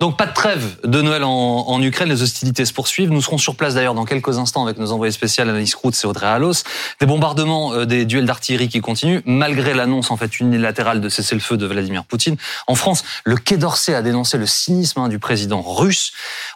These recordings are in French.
Donc pas de trêve de Noël en, Ukraine, les hostilités se poursuivent. Nous serons sur place d'ailleurs dans quelques instants avec nos envoyés spéciaux Anaïs Kroutz et Audrey Halos. Des bombardements, euh, des duels d'artillerie qui continuent, malgré l'annonce en fait unilatérale de cessez-le-feu de Vladimir Poutine. En France, le Quai d'Orsay a dénoncé le cynisme hein, du président russe.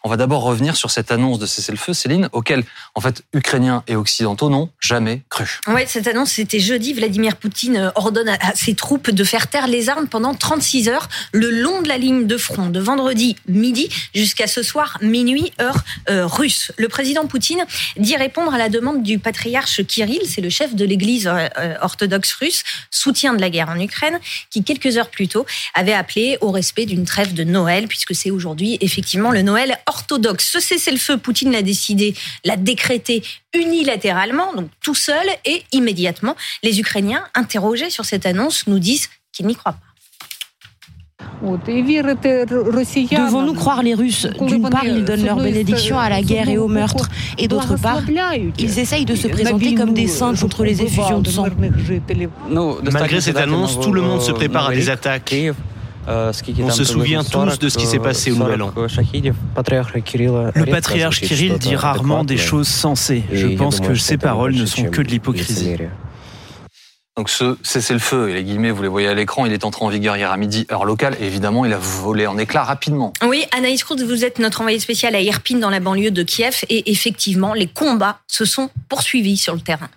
On va d'abord revenir sur cette annonce de cessez-le-feu, Céline, auquel en fait Ukrainiens et Occidentaux n'ont jamais cru. Oui, cette annonce c'était jeudi. Vladimir Poutine ordonne à ses troupes de faire taire les armes pendant 36 heures le long de la ligne de front, de vendredi midi jusqu'à ce soir minuit, heure euh, russe. Le président Poutine dit répondre à la demande du patriarche Kirill, c'est le chef de l'église euh, orthodoxe russe, soutien de la guerre en Ukraine, qui quelques heures plus tôt avait appelé au respect d'une trêve de Noël, puisque c'est aujourd'hui effectivement le Noël orthodoxe. Ce cessez-le-feu, Poutine l'a décidé, l'a décrété unilatéralement, donc tout seul et immédiatement. Les Ukrainiens interrogés sur cette annonce nous disent qu'ils n'y croient pas. Devons-nous croire les Russes? D'une part, ils donnent leur bénédiction à la guerre et au meurtre, et d'autre part, ils essayent de se présenter comme des saints contre les effusions de sang. Malgré cette annonce, tout le monde se prépare à des attaques. On se souvient tous de ce qui s'est passé au Nouvel An. Le patriarche Kirill dit rarement des choses sensées. Je pense que ces paroles ne sont que de l'hypocrisie. Donc ce cessez-le-feu, et les guillemets, vous les voyez à l'écran, il est entré en vigueur hier à midi, heure locale, et évidemment, il a volé en éclats rapidement. Oui, Anaïs Krouz, vous êtes notre envoyé spécial à Irpin, dans la banlieue de Kiev, et effectivement, les combats se sont poursuivis sur le terrain.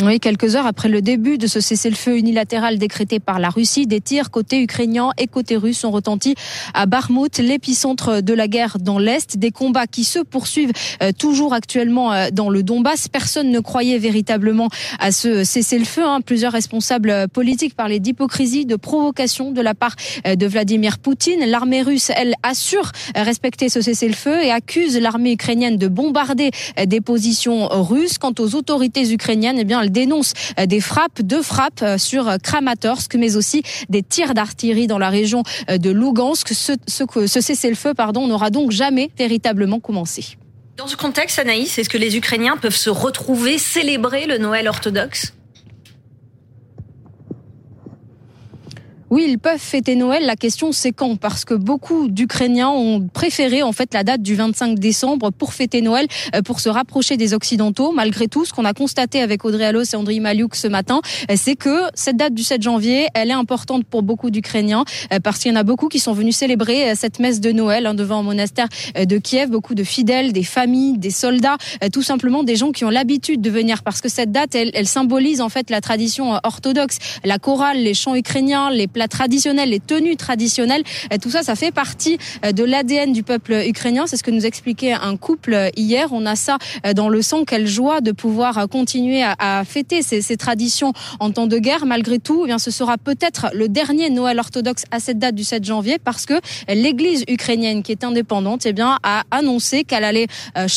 Oui, quelques heures après le début de ce cessez-le-feu unilatéral décrété par la Russie, des tirs côté ukrainien et côté russe ont retenti à Barmout, l'épicentre de la guerre dans l'Est. Des combats qui se poursuivent euh, toujours actuellement euh, dans le Donbass. Personne ne croyait véritablement à ce cessez-le-feu. Hein. Plusieurs responsables euh, politiques parlaient d'hypocrisie, de provocation de la part de Vladimir Poutine. L'armée russe, elle, assure respecter ce cessez-le-feu et accuse l'armée ukrainienne de bombarder des positions russes. Quant aux autorités ukrainiennes, eh bien, dénonce euh, des frappes, deux frappes euh, sur Kramatorsk, mais aussi des tirs d'artillerie dans la région euh, de Lugansk. Ce, ce, cessez-le-feu, n'aura donc jamais véritablement commencé. Dans ce contexte, Anaïs, est-ce que les Ukrainiens peuvent se retrouver, célébrer le Noël orthodoxe? Oui, ils peuvent fêter Noël. La question, c'est quand? Parce que beaucoup d'Ukrainiens ont préféré en fait la date du 25 décembre pour fêter Noël, euh, pour se rapprocher des Occidentaux. Malgré tout, ce qu'on a constaté avec Audrey Allos et Andriy Maliouk ce matin, euh, c'est que cette date du 7 janvier, elle est importante pour beaucoup d'Ukrainiens euh, parce qu'il y en a beaucoup qui sont venus célébrer cette messe de Noël hein, devant un monastère de Kiev. Beaucoup de fidèles, des familles, des soldats, tout simplement des gens qui ont l'habitude de venir parce que cette date, elle, elle symbolise en fait la tradition orthodoxe, la chorale, les chants ukrainiens, les plats traditionnels, les tenues traditionnelles. Tout ça, ça fait partie euh, de l'ADN du peuple ukrainien. C'est ce que nous expliquait un couple euh, hier. On a ça euh, dans le sang. Quelle joie de pouvoir continuer à, fêter ces, ces, traditions en temps de guerre. Malgré tout, eh bien, ce sera peut-être le dernier Noël orthodoxe à cette date du 7 janvier parce que l'Église ukrainienne, qui est indépendante, eh bien, a annoncé qu'elle allait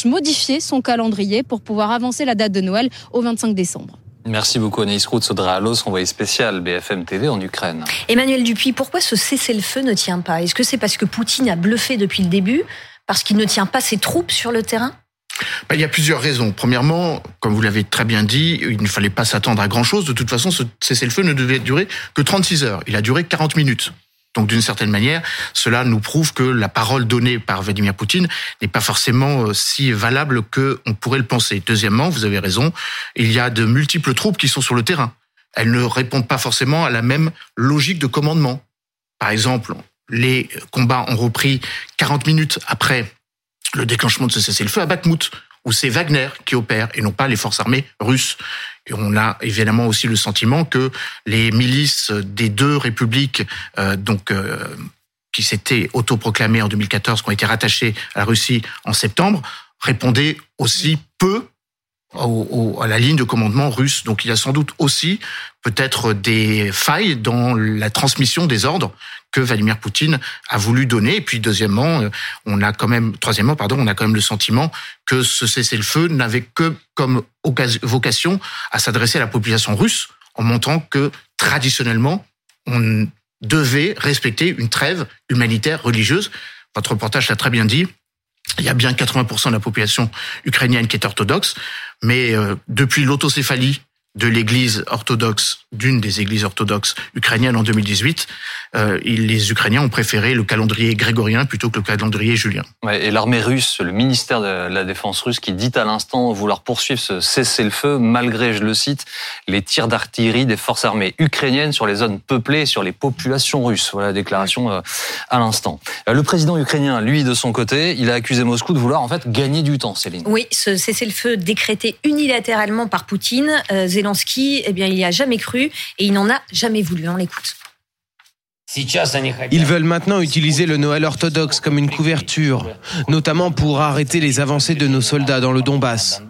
modifier son calendrier pour pouvoir avancer la date de Noël au 25 décembre. Merci beaucoup Anaïs Roux, Sodra Alos, envoyé spécial BFM TV en Ukraine. Emmanuel Dupuis, pourquoi ce cessez-le-feu ne tient pas? Est-ce que c'est parce que Poutine a bluffé depuis le début Parce qu'il ne tient pas ses troupes sur le terrain? Ben, il y a plusieurs raisons. Premièrement, comme vous l'avez très bien dit, il ne fallait pas s'attendre à grand-chose. De toute façon, ce cessez-le-feu ne devait durer que 36 heures. Il a duré 40 minutes. Donc d'une certaine manière, cela nous prouve que la parole donnée par Vladimir Poutine n'est pas forcément euh, si valable que on pourrait le penser. Deuxièmement, vous avez raison, il y a de multiples troupes qui sont sur le terrain. Elles ne répondent pas forcément à la même logique de commandement. Par exemple, les combats ont repris 40 minutes après le déclenchement de ce cessez-le-feu à Bakhmut, où c'est Wagner qui opère et non pas les forces armées russes. Et on a évidemment aussi le sentiment que les milices des deux républiques, euh, donc euh, qui s'étaient autoproclamées en 2014, qui ont été rattachées à la Russie en septembre, répondaient aussi peu à la ligne de commandement russe. Donc il y a sans doute aussi peut-être des failles dans la transmission des ordres que Vladimir Poutine a voulu donner. Et puis deuxièmement, euh, on a quand même, troisièmement, pardon, on a quand même le sentiment que ce cessez-le-feu n'avait que comme vocation à s'adresser à la population russe en montrant que traditionnellement, on devait respecter une trêve humanitaire religieuse. Votre reportage l'a très bien dit. Il y a bien 80% de la population ukrainienne qui est orthodoxe, mais euh, depuis l'autocéphalie de l'église orthodoxe, d'une des églises orthodoxes ukrainiennes en 2018, euh, les Ukrainiens ont préféré le calendrier grégorien plutôt que le calendrier julien. Ouais, et l'armée russe, le ministère de la Défense russe, qui dit à l'instant vouloir poursuivre ce cessez-le-feu, malgré, je le cite, les tirs d'artillerie des forces armées ukrainiennes sur les zones peuplées et sur les populations russes. Voilà la déclaration euh, à l'instant. Euh, le président ukrainien, lui, de son côté, il a accusé Moscou de vouloir en fait gagner du temps, Céline. Oui, ce cessez-le-feu décrété unilatéralement par Poutine. Euh, Zelensky, eh bien, il n'y a jamais cru et il n'en a jamais voulu. On l'écoute. Ils veulent maintenant utiliser le Noël orthodoxe comme une couverture, notamment pour arrêter les avancées de nos soldats dans le Donbass.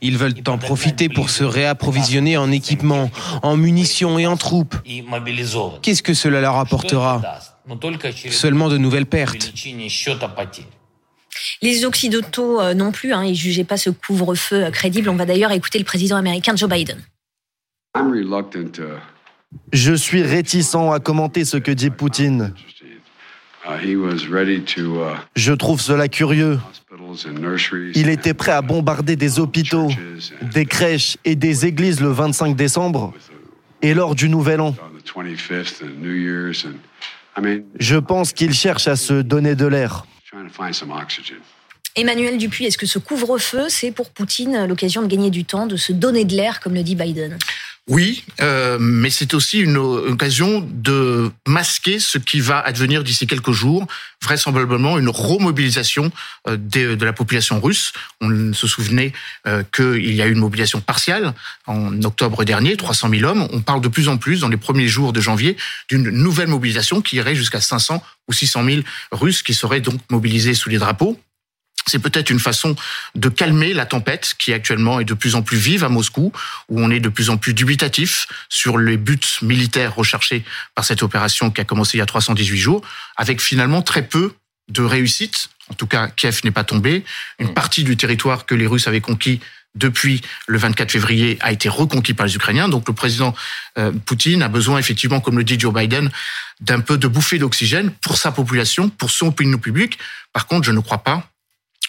Ils veulent en profiter pour se réapprovisionner en équipements, en munitions et en troupes. Qu'est-ce que cela leur apportera? Seulement de nouvelles pertes. Les Occidentaux euh, non plus, hein, ils jugeaient pas ce couvre-feu euh, crédible. On va d'ailleurs écouter le président américain Joe Biden. Je suis réticent à commenter ce que dit Poutine. Je trouve cela curieux. Il était prêt à bombarder des hôpitaux, des crèches et des églises le 25 décembre et lors du Nouvel An. Je pense qu'il cherche à se donner de l'air. Emmanuel Dupuis, est-ce que ce couvre-feu, c'est pour Poutine l'occasion de gagner du temps, de se donner de l'air, comme le dit Biden? Oui, euh, mais c'est aussi une occasion de masquer ce qui va advenir d'ici quelques jours, vraisemblablement une remobilisation euh, de, la population russe. On se souvenait euh, qu'il y a eu une mobilisation partielle en octobre dernier, 300 000 hommes. On parle de plus en plus, dans les premiers jours de janvier, d'une nouvelle mobilisation qui irait jusqu'à 500 ou 600 000 Russes qui seraient donc mobilisés sous les drapeaux. C'est peut-être une façon de calmer la tempête qui actuellement est de plus en plus vive à Moscou, où on est de plus en plus dubitatif sur les buts militaires recherchés par cette opération qui a commencé il y a 318 jours, avec finalement très peu de réussite. En tout cas, Kiev n'est pas tombé. Une partie du territoire que les Russes avaient conquis depuis le 24 février a été reconquis par les Ukrainiens. Donc le président euh, Poutine a besoin effectivement, comme le dit Joe Biden, d'un peu de bouffée d'oxygène pour sa population, pour son opinion public. Par contre, je ne crois pas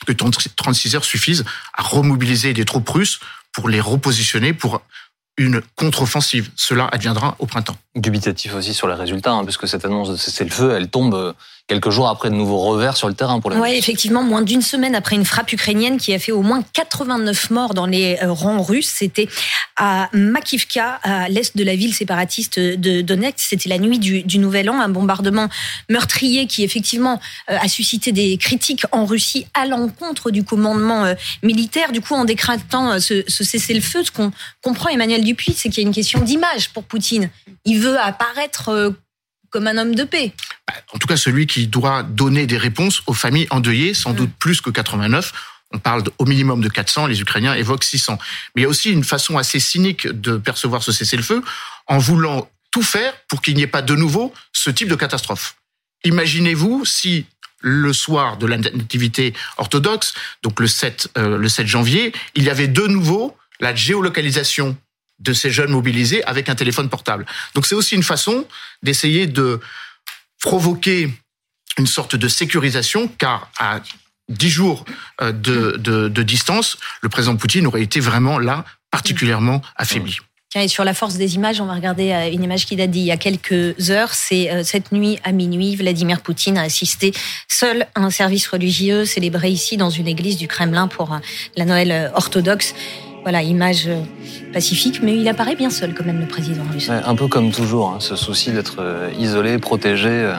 que 36 heures suffisent à remobiliser des troupes russes pour les repositionner pour une contre-offensive. Cela adviendra au printemps. Dubitatif aussi sur les résultats, hein, puisque cette annonce de cessez-le-feu, elle tombe euh, quelques jours après de nouveaux revers sur le terrain pour la Oui, effectivement, moins d'une semaine après une frappe ukrainienne qui a fait au moins 89 morts dans les euh, rangs russes. C'était à Makivka, à l'est de la ville séparatiste de Donetsk. C'était la nuit du, Nouvel An, un bombardement meurtrier qui effectivement euh, a suscité des critiques en Russie à l'encontre du commandement euh, militaire. Du coup, en décrétant ce, ce cessez-le-feu, ce qu'on comprend Emmanuel Dupuis, c'est qu'il y a une question d'image pour Poutine. Il veut apparaître comme un homme de paix. Bah, en tout cas, celui qui doit donner des réponses aux familles endeuillées, sans mm. doute plus que 89. On parle au minimum de 400, les Ukrainiens évoquent 600. Mais il y a aussi une façon assez cynique de percevoir ce cessez-le-feu en voulant tout faire pour qu'il n'y ait pas de nouveau ce type de catastrophe. Imaginez-vous si le soir de la nativité orthodoxe, donc le 7, euh, le 7 janvier, il y avait de nouveau la géolocalisation de ces jeunes mobilisés avec un téléphone portable. Donc c'est aussi une façon d'essayer de provoquer une sorte de sécurisation, car à dix jours euh, de, de, distance, le président Poutine aurait été vraiment là particulièrement affaibli. et sur la force des images, on va regarder euh, une image qui date d'il y a quelques heures. C'est euh, cette nuit à minuit, Vladimir Poutine a assisté seul à un service religieux célébré ici dans une église du Kremlin pour la Noël orthodoxe voilà, image euh, pacifique, mais il apparaît bien seul quand même, le président russe. un peu comme toujours, hein, ce souci d'être euh, isolé, protégé, euh,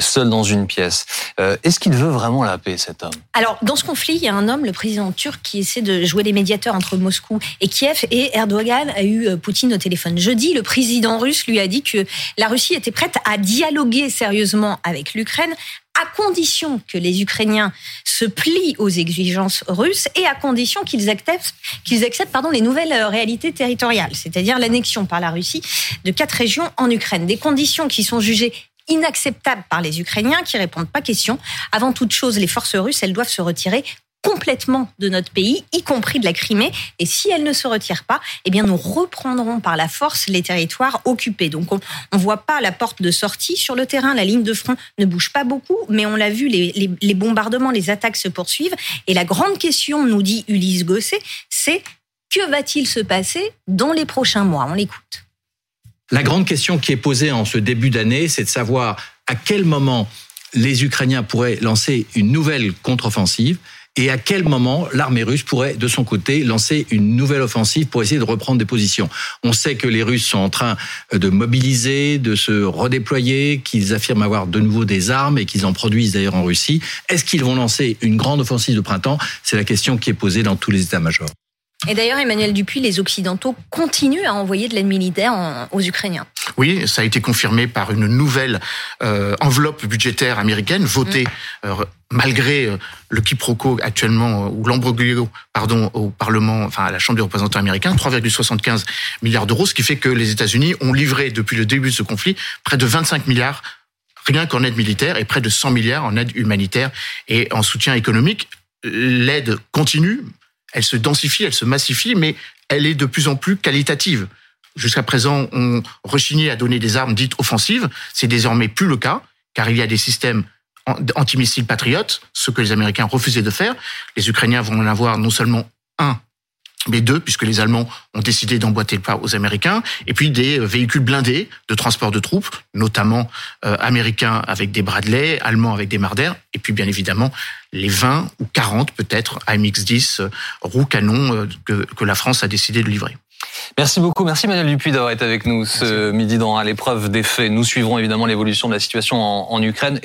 seul dans une pièce. Est-ce qu'il veut vraiment la paix, cet homme? Alors, dans ce conflit, il y a un homme, le président turc, qui essaie de jouer les médiateurs entre Moscou et Kiev, et Erdogan a eu Poutine au téléphone. Jeudi, le président russe lui a dit que la Russie était prête à dialoguer sérieusement avec l'Ukraine à condition que les Ukrainiens se plient aux exigences russes et à condition qu'ils acceptent, acceptent pardon, les nouvelles euh, réalités territoriales, c'est-à-dire l'annexion par la Russie de quatre régions en Ukraine. Des conditions qui sont jugées inacceptables par les Ukrainiens qui répondent pas question. Avant toute chose, les forces russes, elles doivent se retirer complètement de notre pays, y compris de la Crimée. Et si elle ne se retire pas, eh bien, nous reprendrons par la force les territoires occupés. Donc, on ne voit pas la porte de sortie sur le terrain. La ligne de front ne bouge pas beaucoup, mais on l'a vu, les, les, bombardements, les attaques se poursuivent. Et la grande question, nous dit Ulysse Gosset, c'est Que va-t-il se passer dans les prochains mois? On l'écoute. La grande question qui est posée en ce début d'année, c'est de savoir à quel moment les Ukrainiens pourraient lancer une nouvelle contre-offensive et à quel moment l'armée russe pourrait, de son côté, lancer une nouvelle offensive pour essayer de reprendre des positions. On sait que les Russes sont en train de mobiliser, de se redéployer, qu'ils affirment avoir de nouveau des armes et qu'ils en produisent d'ailleurs en Russie. Est-ce qu'ils vont lancer une grande offensive de printemps? C'est la question qui est posée dans tous les états-majors. Et d'ailleurs, Emmanuel Dupuis, les Occidentaux continuent à envoyer de l'aide militaire aux Ukrainiens. Oui, ça a été confirmé par une nouvelle euh, enveloppe budgétaire américaine votée mm. euh, malgré euh, le quiproquo actuellement ou l'embroglio pardon au Parlement, enfin à la Chambre des représentants américains, 3,75 milliards d'euros, ce qui fait que les États-Unis ont livré depuis le début de ce conflit près de 25 milliards rien qu'en aide militaire et près de 100 milliards en aide humanitaire et en soutien économique. L'aide continue, elle se densifie, elle se massifie, mais elle est de plus en plus qualitative. Jusqu'à présent, on rechignait à donner des armes dites offensives. C'est désormais plus le cas, car il y a des systèmes antimissiles patriotes, ce que les Américains refusaient de faire. Les Ukrainiens vont en avoir non seulement un, mais deux, puisque les Allemands ont décidé d'emboîter le pas aux Américains, et puis des véhicules blindés de transport de troupes, notamment euh, américains avec des Bradley, allemands avec des Marder, et puis bien évidemment les 20 ou 40 peut-être AMX-10 euh, roues canons euh, que, que la France a décidé de livrer. Merci beaucoup. Merci Manuel Dupuis d'avoir été avec nous ce midi dans À l'épreuve des faits. Nous suivrons évidemment l'évolution de la situation en, en Ukraine.